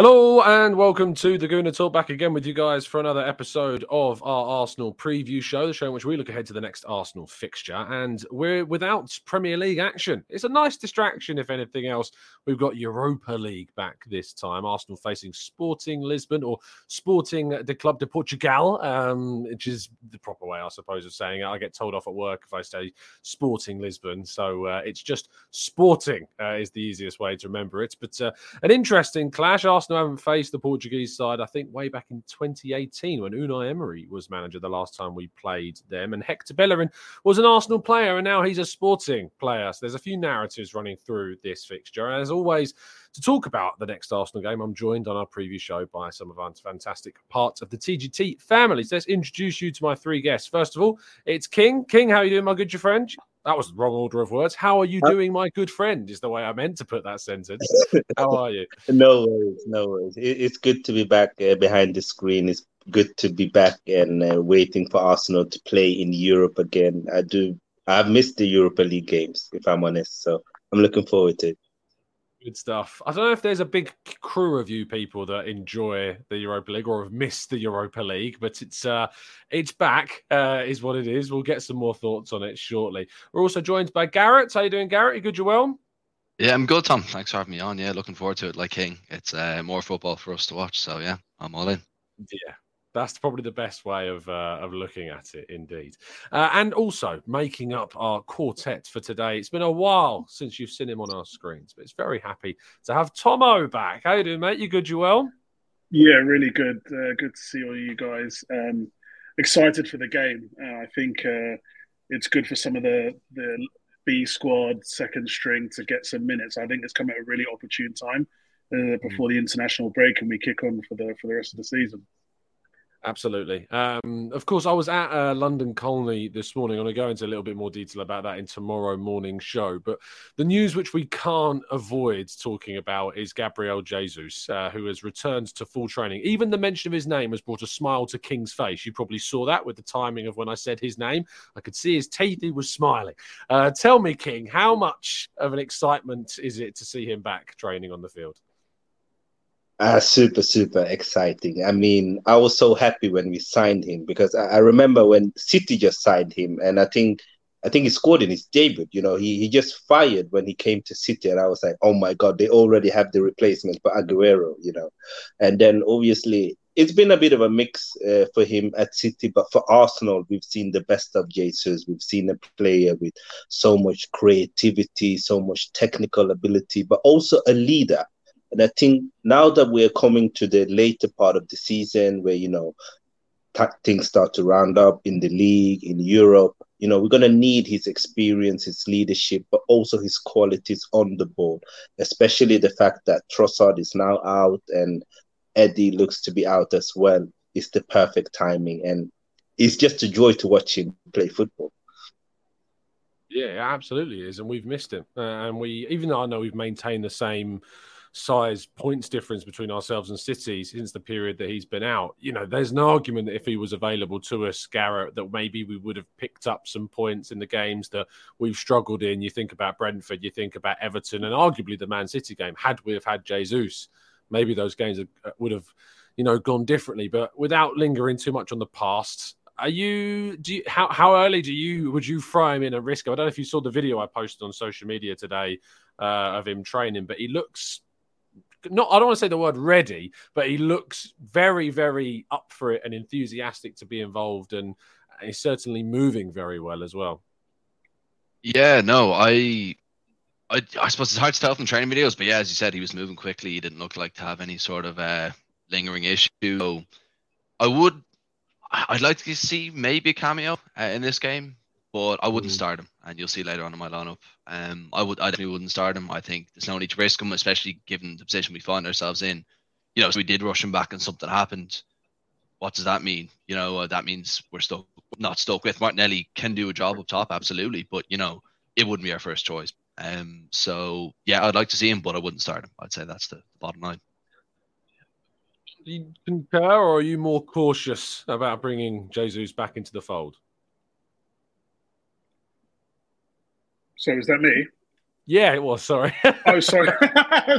Hello and welcome to the Gooner Talk. Back again with you guys for another episode of our Arsenal preview show, the show in which we look ahead to the next Arsenal fixture. And we're without Premier League action. It's a nice distraction, if anything else. We've got Europa League back this time. Arsenal facing Sporting Lisbon or Sporting de Club de Portugal, um, which is the proper way, I suppose, of saying it. I get told off at work if I say Sporting Lisbon. So uh, it's just Sporting uh, is the easiest way to remember it. But uh, an interesting clash. Arsenal Arsenal haven't faced the Portuguese side, I think, way back in 2018 when Unai Emery was manager the last time we played them. And Hector Bellerin was an Arsenal player, and now he's a sporting player. So there's a few narratives running through this fixture. And as always, to talk about the next Arsenal game, I'm joined on our preview show by some of our fantastic parts of the TGT family. So let's introduce you to my three guests. First of all, it's King. King, how are you doing, my good your friend? That was the wrong order of words. How are you doing, my good friend? Is the way I meant to put that sentence. How are you? no worries, no worries. it's good to be back uh, behind the screen. It's good to be back and uh, waiting for Arsenal to play in Europe again. I do. I've missed the Europa League games, if I'm honest. So I'm looking forward to it. Good stuff. I don't know if there's a big crew of you people that enjoy the Europa League or have missed the Europa League, but it's uh it's back, uh, is what it is. We'll get some more thoughts on it shortly. We're also joined by Garrett. How you doing, Garrett? You good, you well? Yeah, I'm good, Tom. Thanks for having me on. Yeah, looking forward to it. Like King, it's uh, more football for us to watch. So yeah, I'm all in. Yeah, that's probably the best way of uh, of looking at it, indeed. Uh, and also making up our quartet for today. It's been a while since you've seen him on our screens, but it's very happy to have Tomo back. How you doing, mate? You good? You well? Yeah, really good. Uh, good to see all you guys. Um, excited for the game. Uh, I think uh, it's good for some of the the B squad second string to get some minutes. I think it's come at a really opportune time uh, before mm. the international break, and we kick on for the for the rest of the season. Absolutely. Um, of course, I was at uh, London Colney this morning. I'm going to go into a little bit more detail about that in tomorrow morning show. But the news which we can't avoid talking about is Gabriel Jesus, uh, who has returned to full training. Even the mention of his name has brought a smile to King's face. You probably saw that with the timing of when I said his name. I could see his teeth. He was smiling. Uh, tell me, King, how much of an excitement is it to see him back training on the field? Uh, super, super exciting. I mean, I was so happy when we signed him because I, I, remember when City just signed him, and I think I think he scored in his debut. You know, he he just fired when he came to City, and I was like, oh my god, they already have the replacement for Aguero. You know, and then obviously it's been a bit of a mix uh, for him at City, but for Arsenal, we've seen the best of Jesus. We've seen a player with so much creativity, so much technical ability, but also a leader and I think now that we're coming to the later part of the season where, you know, things start to round up in the league, in Europe, you know, we're going to need his experience, his leadership, but also his qualities on the board, especially the fact that Trossard is now out and Eddie looks to be out as well. It's the perfect timing. And it's just a joy to watch him play football. Yeah, absolutely is, and we've missed him. Uh, and we, even though I know we've maintained the same size points difference between ourselves and City since the period that he's been out. You know, there's an argument that if he was available to us, Garrett, that maybe we would have picked up some points in the games that we've struggled in. You think about Brentford, you think about Everton, and arguably the Man City game. Had we have had Jesus, maybe those games would have, you know, gone differently. But without lingering too much on the past, are you do you, how how early do you would you throw him in a risk? I don't know if you saw the video I posted on social media today uh, of him training, but he looks not I don't want to say the word ready, but he looks very, very up for it and enthusiastic to be involved, and he's certainly moving very well as well. Yeah, no, I, I, I suppose it's hard to tell from training videos, but yeah, as you said, he was moving quickly. He didn't look like to have any sort of uh, lingering issue. So I would, I'd like to see maybe a cameo uh, in this game but I wouldn't mm. start him, and you'll see later on in my lineup. Um, I would, I definitely wouldn't start him. I think there's no need to risk him, especially given the position we find ourselves in. You know, so we did rush him back, and something happened. What does that mean? You know, uh, that means we're stuck, not stuck with Martinelli. Can do a job up top, absolutely, but you know, it wouldn't be our first choice. Um, so yeah, I'd like to see him, but I wouldn't start him. I'd say that's the, the bottom line. Do you concur, or are you more cautious about bringing Jesus back into the fold? So is that me? Yeah, it was. Sorry. oh, sorry.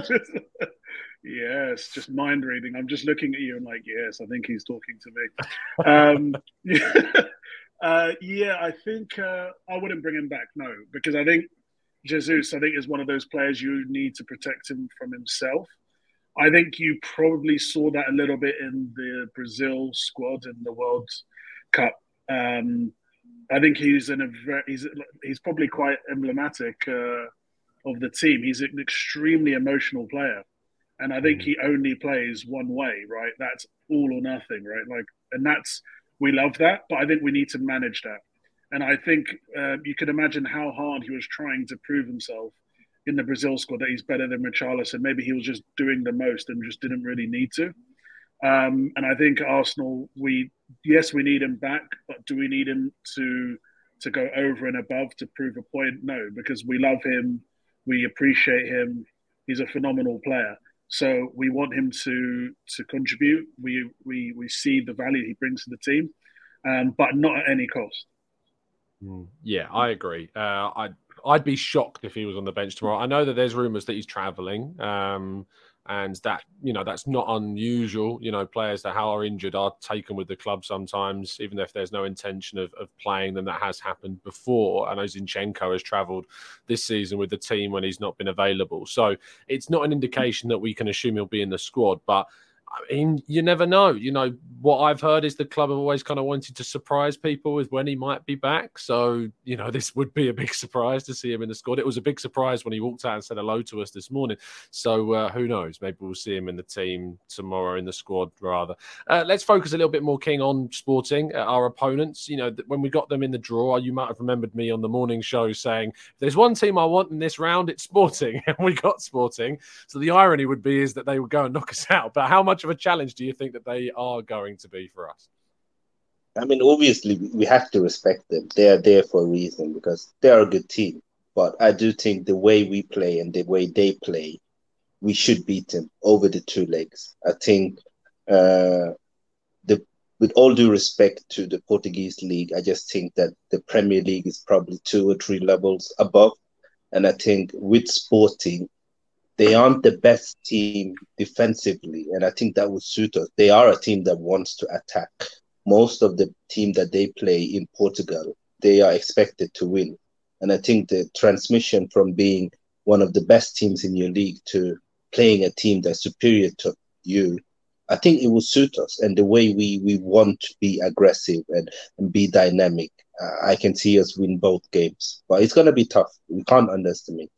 just, yes, just mind reading. I'm just looking at you and like, yes, I think he's talking to me. Um, yeah, uh, yeah, I think uh, I wouldn't bring him back. No, because I think Jesus, I think, is one of those players you need to protect him from himself. I think you probably saw that a little bit in the Brazil squad in the World Cup. Um, I think he's in a he's he's probably quite emblematic uh, of the team. He's an extremely emotional player, and I think mm. he only plays one way. Right, that's all or nothing. Right, like, and that's we love that, but I think we need to manage that. And I think uh, you can imagine how hard he was trying to prove himself in the Brazil squad that he's better than Richarlison. Maybe he was just doing the most and just didn't really need to. Um, and I think Arsenal, we yes, we need him back, but do we need him to to go over and above to prove a point? No, because we love him, we appreciate him. He's a phenomenal player. So we want him to to contribute. We we we see the value he brings to the team, um, but not at any cost. Hmm. Yeah, I agree. Uh, I'd I'd be shocked if he was on the bench tomorrow. I know that there's rumours that he's travelling. Um, and that you know that's not unusual. You know, players that are injured are taken with the club sometimes, even if there's no intention of, of playing them. That has happened before. I know Zinchenko has travelled this season with the team when he's not been available, so it's not an indication that we can assume he'll be in the squad, but I mean, you never know. You know, what I've heard is the club have always kind of wanted to surprise people with when he might be back. So, you know, this would be a big surprise to see him in the squad. It was a big surprise when he walked out and said hello to us this morning. So, uh, who knows? Maybe we'll see him in the team tomorrow in the squad, rather. Uh, let's focus a little bit more, King, on sporting uh, our opponents. You know, when we got them in the draw, you might have remembered me on the morning show saying, there's one team I want in this round, it's sporting. and we got sporting. So, the irony would be is that they would go and knock us out. But how much much of a challenge do you think that they are going to be for us? I mean, obviously, we have to respect them. They are there for a reason because they are a good team. But I do think the way we play and the way they play, we should beat them over the two legs. I think, uh, the with all due respect to the Portuguese league, I just think that the Premier League is probably two or three levels above. And I think with Sporting, they aren't the best team defensively, and I think that would suit us. They are a team that wants to attack. Most of the team that they play in Portugal, they are expected to win. And I think the transmission from being one of the best teams in your league to playing a team that's superior to you, I think it will suit us. And the way we, we want to be aggressive and, and be dynamic, uh, I can see us win both games. But it's going to be tough. We can't underestimate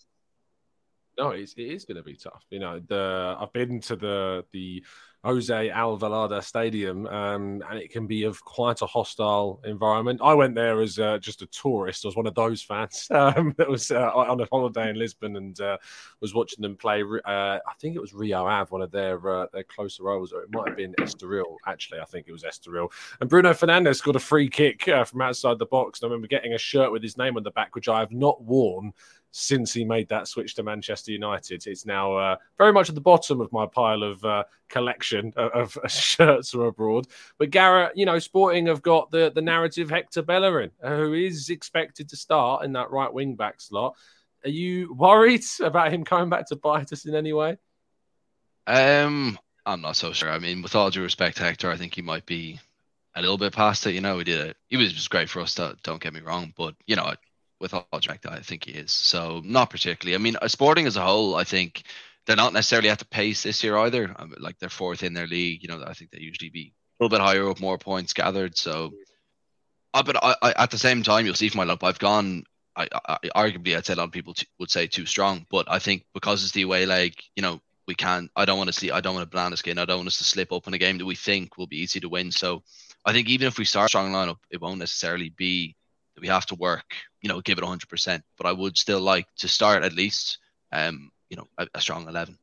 no, it's, it is going to be tough. You know, the I've been to the the Jose Alvalade Stadium, um, and it can be of quite a hostile environment. I went there as uh, just a tourist. I was one of those fans um, that was uh, on a holiday in Lisbon and uh, was watching them play. Uh, I think it was Rio Ave, one of their uh, their closer rivals, or it might have been Estoril. Actually, I think it was Estoril. And Bruno Fernandes scored a free kick uh, from outside the box. And I remember getting a shirt with his name on the back, which I have not worn since he made that switch to Manchester United. It's now uh, very much at the bottom of my pile of uh, collection of, of, shirts from abroad. But Garrett, you know, Sporting have got the, the narrative Hector Bellerin, who is expected to start in that right wing back slot. Are you worried about him coming back to bite us in any way? Um, I'm not so sure. I mean, with all due respect, Hector, I think he might be a little bit past it. You know, he did it. He was just great for us. Don't get me wrong, but you know, with all respect, I think he is. So not particularly. I mean, uh, Sporting as a whole, I think they're not necessarily at the pace this year either. Um, like they're fourth in their league. You know, I think they usually be a little bit higher up, more points gathered. So, uh, but I, I, at the same time, you'll see from my look, I've gone. I, I, arguably, I'd say a lot of people t- would say too strong, but I think because it's the away leg, you know, we can't. I don't want to see. I don't want to banana skin. I don't want us to slip up in a game that we think will be easy to win. So, I think even if we start strong lineup, it won't necessarily be we have to work, you know, give it 100%. But I would still like to start at least, um, you know, a, a strong 11.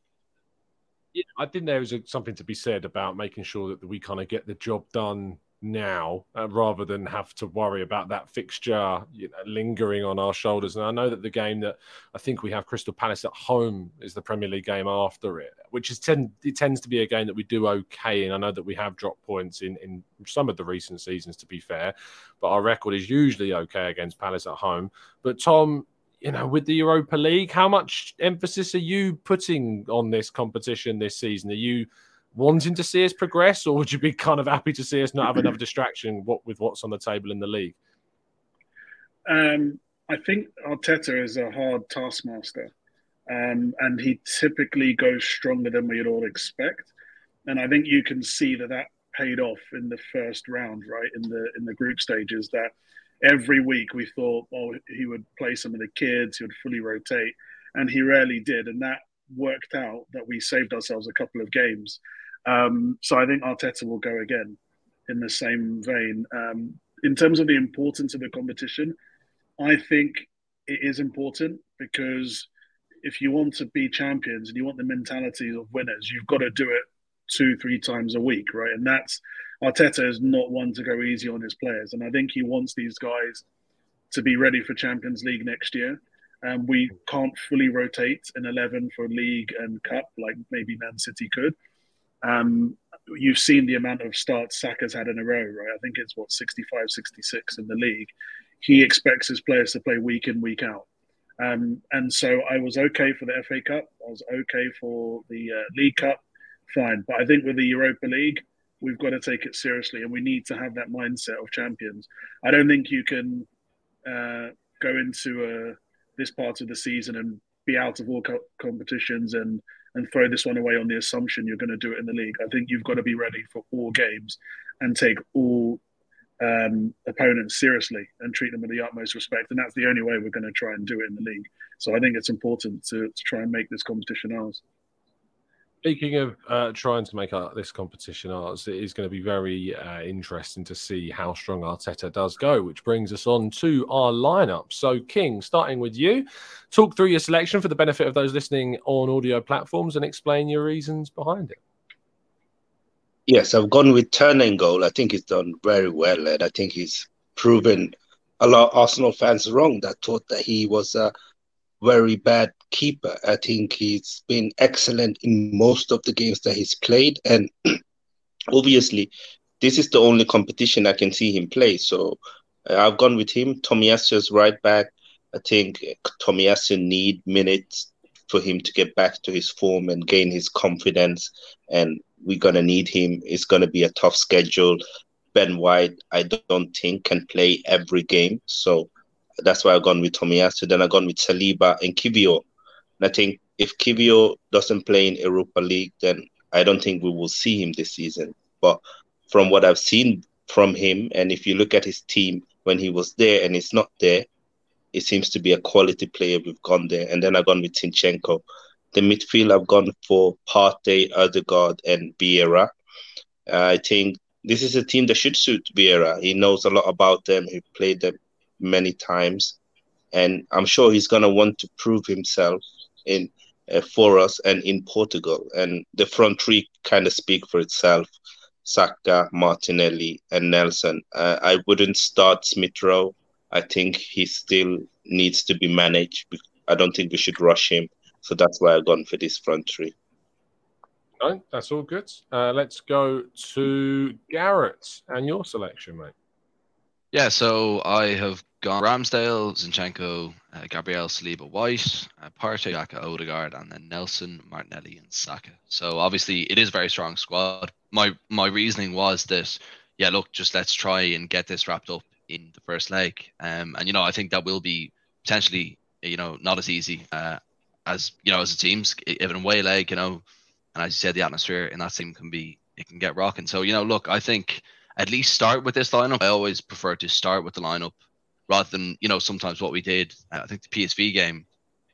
Yeah, I think there is something to be said about making sure that we kind of get the job done now uh, rather than have to worry about that fixture you know, lingering on our shoulders. And I know that the game that I think we have Crystal Palace at home is the Premier League game after it, which is tend it tends to be a game that we do okay. And I know that we have dropped points in in some of the recent seasons, to be fair, but our record is usually okay against Palace at home. But Tom. You know, with the Europa League, how much emphasis are you putting on this competition this season? Are you wanting to see us progress, or would you be kind of happy to see us not have another distraction what, with what's on the table in the league? Um, I think Arteta is a hard taskmaster, um, and he typically goes stronger than we'd all expect. And I think you can see that that paid off in the first round, right in the in the group stages. That every week we thought, oh, he would play some of the kids, he would fully rotate, and he rarely did, and that worked out that we saved ourselves a couple of games. Um, so I think Arteta will go again in the same vein. Um, in terms of the importance of the competition, I think it is important because if you want to be champions and you want the mentality of winners, you've got to do it two, three times a week, right? And that's Arteta is not one to go easy on his players, and I think he wants these guys to be ready for Champions League next year. And um, we can't fully rotate an 11 for league and cup like maybe Man City could. Um, you've seen the amount of starts Saka's had in a row, right? I think it's what 65, 66 in the league. He expects his players to play week in, week out. Um, and so I was okay for the FA Cup. I was okay for the uh, League Cup. Fine. But I think with the Europa League, we've got to take it seriously and we need to have that mindset of champions. I don't think you can uh, go into uh, this part of the season and be out of all co- competitions and and throw this one away on the assumption you're going to do it in the league. I think you've got to be ready for all games and take all um, opponents seriously and treat them with the utmost respect. And that's the only way we're going to try and do it in the league. So I think it's important to, to try and make this competition ours. Speaking of uh, trying to make uh, this competition ours, it is going to be very uh, interesting to see how strong Arteta does go, which brings us on to our lineup. So, King, starting with you, talk through your selection for the benefit of those listening on audio platforms and explain your reasons behind it. Yes, I've gone with Turner in goal. I think he's done very well, and I think he's proven a lot of Arsenal fans wrong that thought that he was a very bad keeper. I think he's been excellent in most of the games that he's played, and obviously, this is the only competition I can see him play. So uh, I've gone with him. Tomiyasu's right back. I think Tomiyasu need minutes for him to get back to his form and gain his confidence. And we're gonna need him. It's gonna be a tough schedule. Ben White, I don't think can play every game, so that's why I've gone with Tomiyasu. Then I've gone with Saliba and Kiwior. And I think if Kiwior doesn't play in Europa League, then I don't think we will see him this season. But from what I've seen from him, and if you look at his team when he was there and he's not there, it seems to be a quality player. We've gone there. And then I've gone with Zinchenko. the midfield, I've gone for Partey, Odegaard, and Vieira. I think this is a team that should suit Vieira. He knows a lot about them. He played them many times, and I'm sure he's gonna want to prove himself in uh, for us and in Portugal. And the front three kind of speak for itself. Saka, Martinelli, and Nelson. Uh, I wouldn't start Smith Rowe. I think he still needs to be managed. I don't think we should rush him. So that's why I've gone for this front three. No, that's all good. Uh, let's go to Garrett and your selection, mate. Yeah, so I have gone Ramsdale, Zinchenko, uh, Gabriel Saliba White, uh, Partey, Xhaka, Odegaard, and then Nelson, Martinelli, and Saka. So obviously it is a very strong squad. My my reasoning was that yeah, look, just let's try and get this wrapped up in the first leg. Um, and you know I think that will be potentially you know not as easy uh, as you know as it seems. Even away leg, you know, and as you said, the atmosphere in that team can be it can get rocking. So you know, look, I think at least start with this lineup. I always prefer to start with the lineup rather than you know sometimes what we did. I think the PSV game,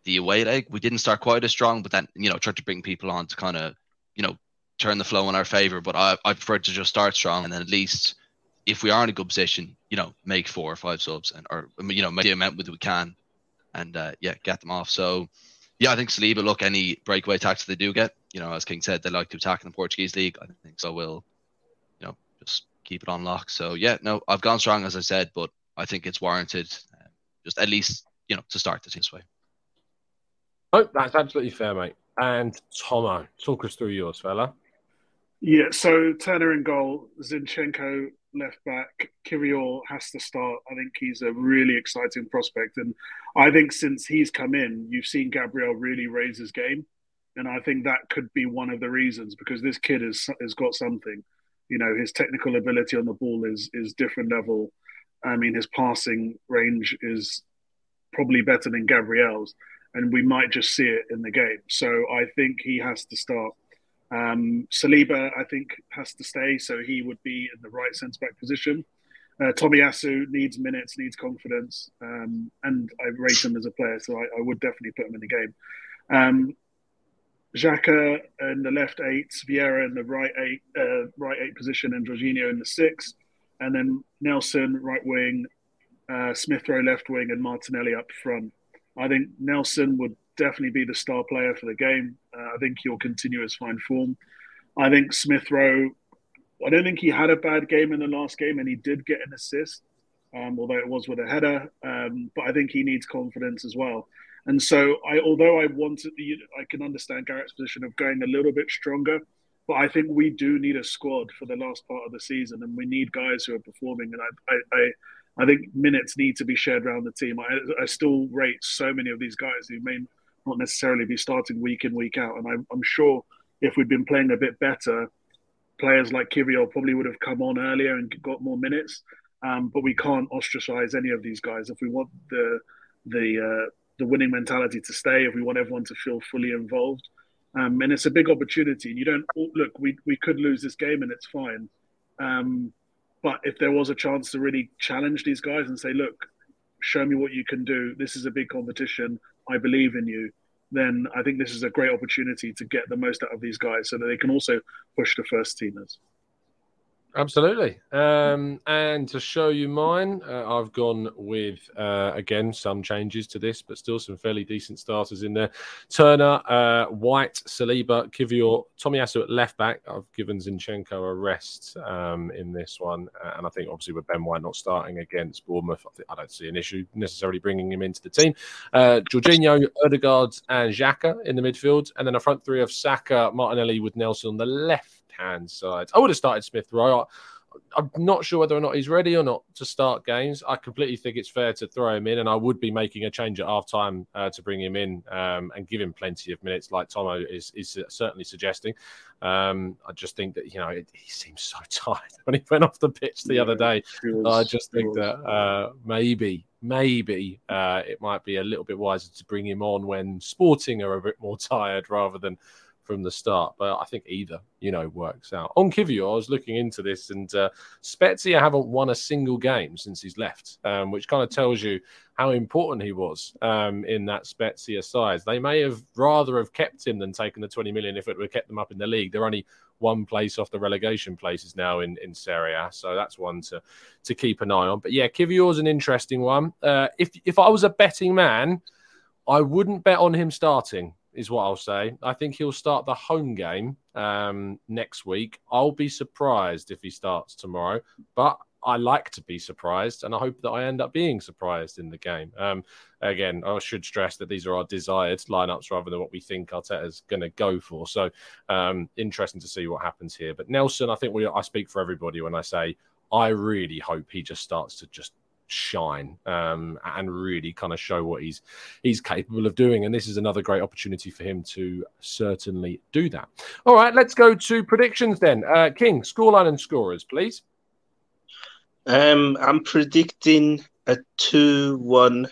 the away leg, we didn't start quite as strong, but then you know tried to bring people on to kind of you know turn the flow in our favor. But I I prefer to just start strong and then at least if we are in a good position, you know, make four or five subs and or you know make the amount that we can, and uh, yeah, get them off. So yeah, I think Saliba. Look, any breakaway attacks they do get, you know, as King said, they like to attack in the Portuguese league. I think so. Will you know just keep it on lock. So yeah, no, I've gone strong as I said, but I think it's warranted, uh, just at least you know to start the this way. Oh, that's absolutely fair, mate. And Tomo, talk us through yours, fella. Yeah, so Turner in goal, Zinchenko left back, Kiwior has to start. I think he's a really exciting prospect, and I think since he's come in, you've seen Gabriel really raise his game, and I think that could be one of the reasons because this kid has has got something. You know, his technical ability on the ball is is different level. I mean, his passing range is probably better than Gabriel's, and we might just see it in the game. So I think he has to start. Um, Saliba, I think, has to stay, so he would be in the right centre back position. Uh, Tomiyasu needs minutes, needs confidence, um, and I rate him as a player, so I, I, would definitely put him in the game. Um, Xhaka in the left eight, Vieira in the right eight, uh, right eight position, and Jorginho in the six and then Nelson right wing, uh, Smith Rowe left wing, and Martinelli up front. I think Nelson would definitely be the star player for the game. Uh, I think he'll continue his fine form. I think Smith Rowe. I don't think he had a bad game in the last game, and he did get an assist, um, although it was with a header. Um, but I think he needs confidence as well. And so, I although I wanted, I can understand Garrett's position of going a little bit stronger. But I think we do need a squad for the last part of the season, and we need guys who are performing. And I, I, I, I think minutes need to be shared around the team. I, I still rate so many of these guys who may not necessarily be starting week in, week out. And I'm, I'm sure if we'd been playing a bit better, players like Kiwior probably would have come on earlier and got more minutes. Um, but we can't ostracize any of these guys if we want the the uh, the winning mentality to stay. If we want everyone to feel fully involved, um, and it's a big opportunity. And you don't look. We we could lose this game, and it's fine. Um, but if there was a chance to really challenge these guys and say, "Look, show me what you can do. This is a big competition. I believe in you." Then I think this is a great opportunity to get the most out of these guys, so that they can also push the first teamers. Absolutely. Um, and to show you mine, uh, I've gone with, uh, again, some changes to this, but still some fairly decent starters in there. Turner, uh, White, Saliba, Kiwior, Tomiyasu at left back. I've given Zinchenko a rest um, in this one. Uh, and I think, obviously, with Ben White not starting against Bournemouth, I, I don't see an issue necessarily bringing him into the team. Uh, Jorginho, Odegaard, and Xhaka in the midfield. And then a front three of Saka, Martinelli with Nelson on the left hand side. I would have started Smith Rowe. I'm not sure whether or not he's ready or not to start games. I completely think it's fair to throw him in, and I would be making a change at half time uh, to bring him in um, and give him plenty of minutes, like Tomo is, is certainly suggesting. Um, I just think that, you know, it, he seems so tired when he went off the pitch the yeah, other day. Was, I just think that uh, maybe, maybe uh, it might be a little bit wiser to bring him on when Sporting are a bit more tired rather than from the start. But I think either, you know, works out. On Kiwior, I was looking into this, and uh, Spezia haven't won a single game since he's left, um, which kind of tells you how important he was um, in that Spezia side. They may have rather have kept him than taken the 20 million if it would have kept them up in the league. They're only one place off the relegation places now in, in Serie A. So that's one to, to keep an eye on. But yeah, Kiwior's an interesting one. Uh, if, if I was a betting man, I wouldn't bet on him starting is what I'll say. I think he'll start the home game um, next week. I'll be surprised if he starts tomorrow, but I like to be surprised, and I hope that I end up being surprised in the game. Um, again, I should stress that these are our desired lineups rather than what we think Arteta's going to go for. So, um, interesting to see what happens here. But Nelson, I think we, I speak for everybody when I say I really hope he just starts to just shine um, and really kind of show what he's he's capable of doing. And this is another great opportunity for him to certainly do that. All right, let's go to predictions then. Uh, King, scoreline and scorers, please. Um, I'm predicting a two-one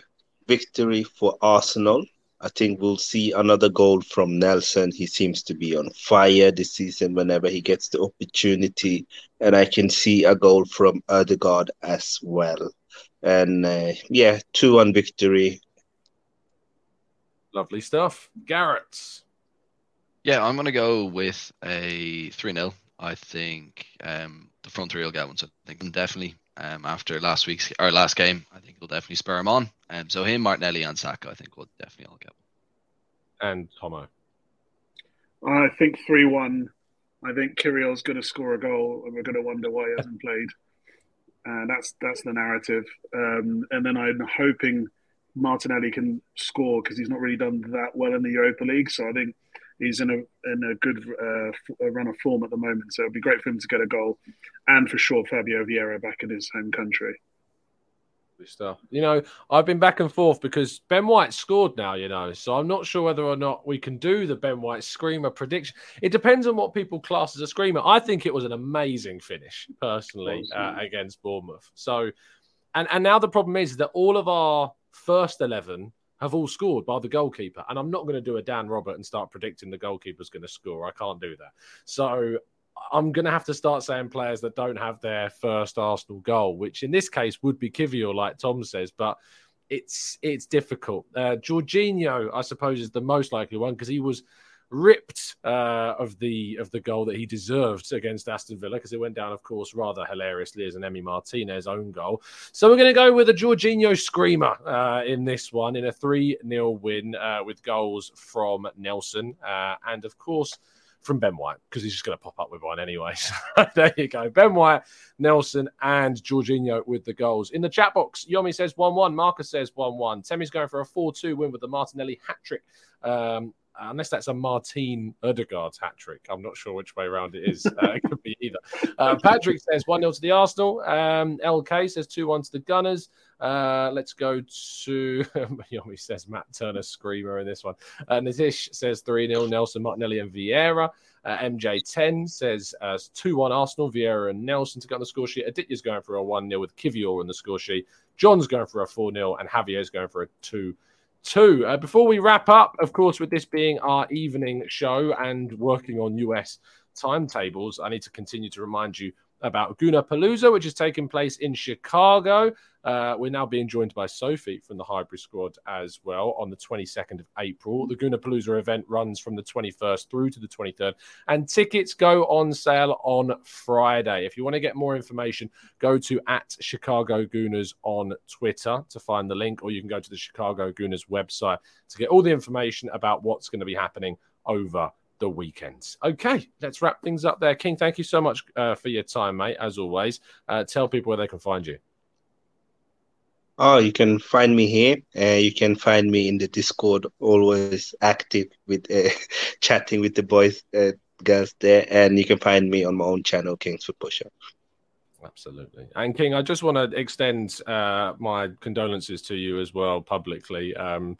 victory for Arsenal. I think we'll see another goal from Nelson. He seems to be on fire this season whenever he gets the opportunity. And I can see a goal from Odegaard as well and uh, yeah, two one victory. Lovely stuff, Garrett. Yeah, I'm gonna go with a three 0 I think um, the front three will get one. So I think definitely um, after last week's or last game, I think it'll definitely spur him on. Um, so him, Martinelli, and Saka, I think will definitely all get one. And Tomo. I think three one. I think Kiwior's going to score a goal, and we're going to wonder why he hasn't played and that's that's the narrative. Um, and then I'm hoping Martinelli can score because he's not really done that well in the Europa League. So I think he's in a in a good uh, run of form at the moment. So it'd be great for him to get a goal, and for sure Fabio Vieira back in his home country stuff. You know, I've been back and forth because Ben White scored now, you know, so I'm not sure whether or not we can do the Ben White screamer prediction. It depends on what people class as a screamer. I think it was an amazing finish, personally, uh, against Bournemouth. So, and, and now the problem is that all of our first 11 have all scored by the goalkeeper. And I'm not going to do a Dan Robert and start predicting the goalkeeper's going to score. I can't do that. So I'm going to have to start saying players that don't have their first Arsenal goal, which in this case would be Kiwior, like Tom says, but it's it's difficult. Uh, Jorginho, I suppose, is the most likely one because he was ripped uh, of the of the goal that he deserved against Aston Villa because it went down, of course, rather hilariously as an Emi Martinez own goal. So we're going to go with a Jorginho screamer uh, in this one in a 3 0 win uh, with goals from Nelson. Uh, and of course, from Ben White because he's just going to pop up with one anyway. So there you go. Ben White, Nelson, and Jorginho with the goals. In the chat box, Yomi says 1 1. Marcus says 1 1. Temi's going for a 4 2 win with the Martinelli hat trick. Um, unless that's a Martin Odegaard's hat trick. I'm not sure which way around it is. Uh, it could be either. Uh, Patrick says 1 0 to the Arsenal. Um, LK says 2 1 to the Gunners. Uh, let's go to. Yomi says Matt Turner screamer in this one. Uh, Natish says 3 0 Nelson, Martinelli, and Vieira. Uh, MJ10 says uh, 2 1 Arsenal, Vieira and Nelson to get on the score sheet. Aditya's going for a 1 0 with Kiwior on the score sheet. John's going for a 4 0, and Javier's going for a 2 2. Uh, before we wrap up, of course, with this being our evening show and working on US timetables, I need to continue to remind you about Gooner Palooza, which is taking place in Chicago. Uh, we're now being joined by Sophie from the Hybrid Squad as well on the 22nd of April. The Gooner Palooza event runs from the 21st through to the 23rd, and tickets go on sale on Friday. If you want to get more information, go to at Chicago Gooners on Twitter to find the link, or you can go to the Chicago Gooners website to get all the information about what's going to be happening over the weekends. Okay, let's wrap things up there. King, thank you so much uh, for your time, mate, as always. Uh, tell people where they can find you. Oh, you can find me here. Uh, you can find me in the Discord, always active with uh, chatting with the boys, uh, girls there. And you can find me on my own channel, King's Football Show. Absolutely. And King, I just want to extend uh, my condolences to you as well publicly. Um,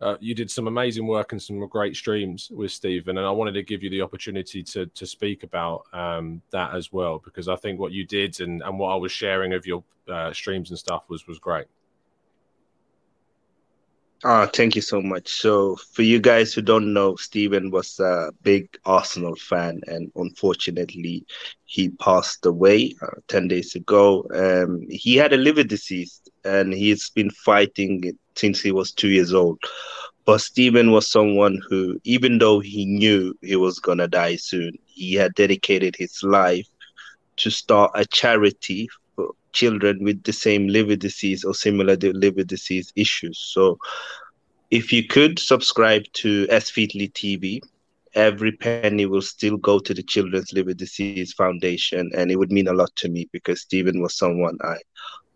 uh, you did some amazing work and some great streams with Stephen, and I wanted to give you the opportunity to to speak about um, that as well because I think what you did and, and what I was sharing of your uh, streams and stuff was was great. Ah, thank you so much. So, for you guys who don't know, Stephen was a big Arsenal fan, and unfortunately, he passed away uh, 10 days ago. Um, he had a liver disease, and he's been fighting it since he was two years old. But Stephen was someone who, even though he knew he was going to die soon, he had dedicated his life to start a charity for children with the same liver disease or similar liver disease issues. So, if you could subscribe to S. Featley TV, every penny will still go to the Children's Liver Disease Foundation, and it would mean a lot to me because Stephen was someone I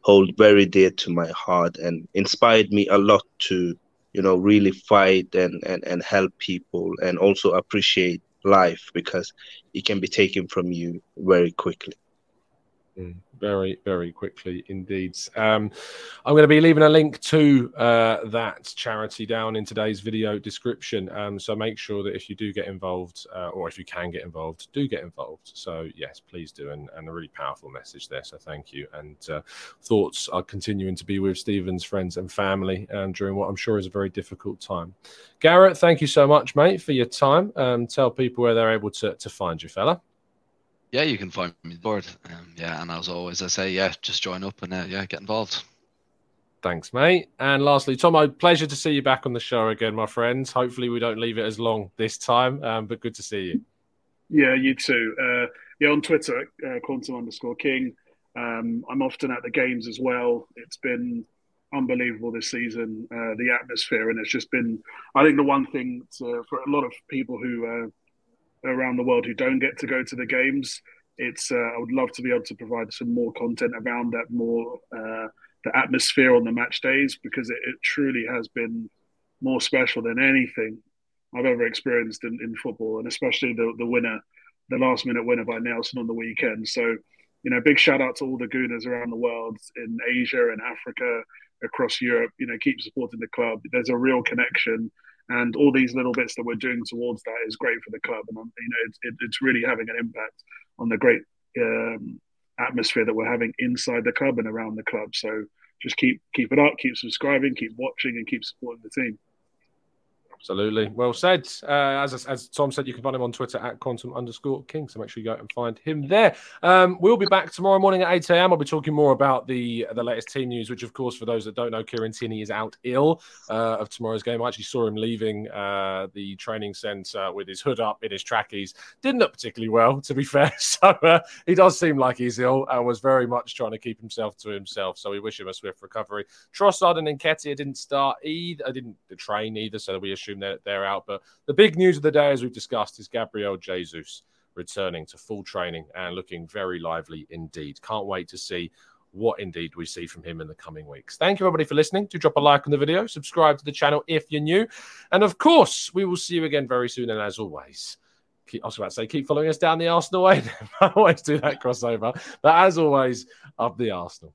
hold very dear to my heart and inspired me a lot to, you know, really fight and, and, and help people and also appreciate life because it can be taken from you very quickly. Mm very, very quickly indeed. Um, I'm going to be leaving a link to uh, that charity down in today's video description. Um, so make sure that if you do get involved, uh, or if you can get involved, do get involved. So yes, please do, and, and a really powerful message there. So thank you. And uh, thoughts are continuing to be with Stephen's friends and family um, during what I'm sure is a very difficult time. Garrett, thank you so much, mate, for your time. Um, tell people where they're able to, to find you, fella yeah, you can find me board. Um, yeah, and as always, I say, yeah, just join up and uh, yeah, get involved. Thanks, mate. And lastly, Tom, I pleasure to see you back on the show again, my friends. Hopefully, we don't leave it as long this time, um, but good to see you. Yeah, you too. Uh, yeah, on Twitter, uh, quantum underscore king. Um, I'm often at the games as well. It's been unbelievable this season, uh, the atmosphere, and it's just been. I think the one thing to, for a lot of people who uh, around the world who don't get to go to the games. It's uh, I would love to be able to provide some more content around that, more uh, the atmosphere on the match days because it, it, truly has been more special than anything I've ever experienced in, in football, and especially the the winner, the last minute winner by Nelson on the weekend. So, you know, big shout out to all the Gooners around the world in Asia and Africa, across Europe. You know, keep supporting the club. There's a real connection and all these little bits that we're doing towards that is great for the club, and you know it's, it, it's really having an impact on the great um, atmosphere that we're having inside the club and around the club. So just keep keep it up, keep subscribing, keep watching, and keep supporting the team. Absolutely. Well said. Uh, as, as Tom said, you can find him on Twitter at quantum underscore king. So make sure you go and find him there. Um, we'll be back tomorrow morning at 8 a.m. I'll be talking more about the the latest team news, which, of course, for those that don't know, Kieran Tierney is out ill uh, of tomorrow's game. I actually saw him leaving uh, the training centre with his hood up in his trackies. Didn't look particularly well, to be fair. So uh, he does seem like he's ill and was very much trying to keep himself to himself. So we wish him a swift recovery. Trossard and Nketiah didn't start either, I didn't train either. So we assume assume they're, they're out. But the big news of the day, as we've discussed, is Gabriel Jesus returning to full training and looking very lively indeed. Can't wait to see what indeed we see from him in the coming weeks. Thank you, everybody, for listening. Do drop a like on the video, subscribe to the channel if you're new. And of course, we will see you again very soon. And as always, keep, I was about to say, keep following us down the Arsenal way. I always do that crossover. But as always, up the Arsenal.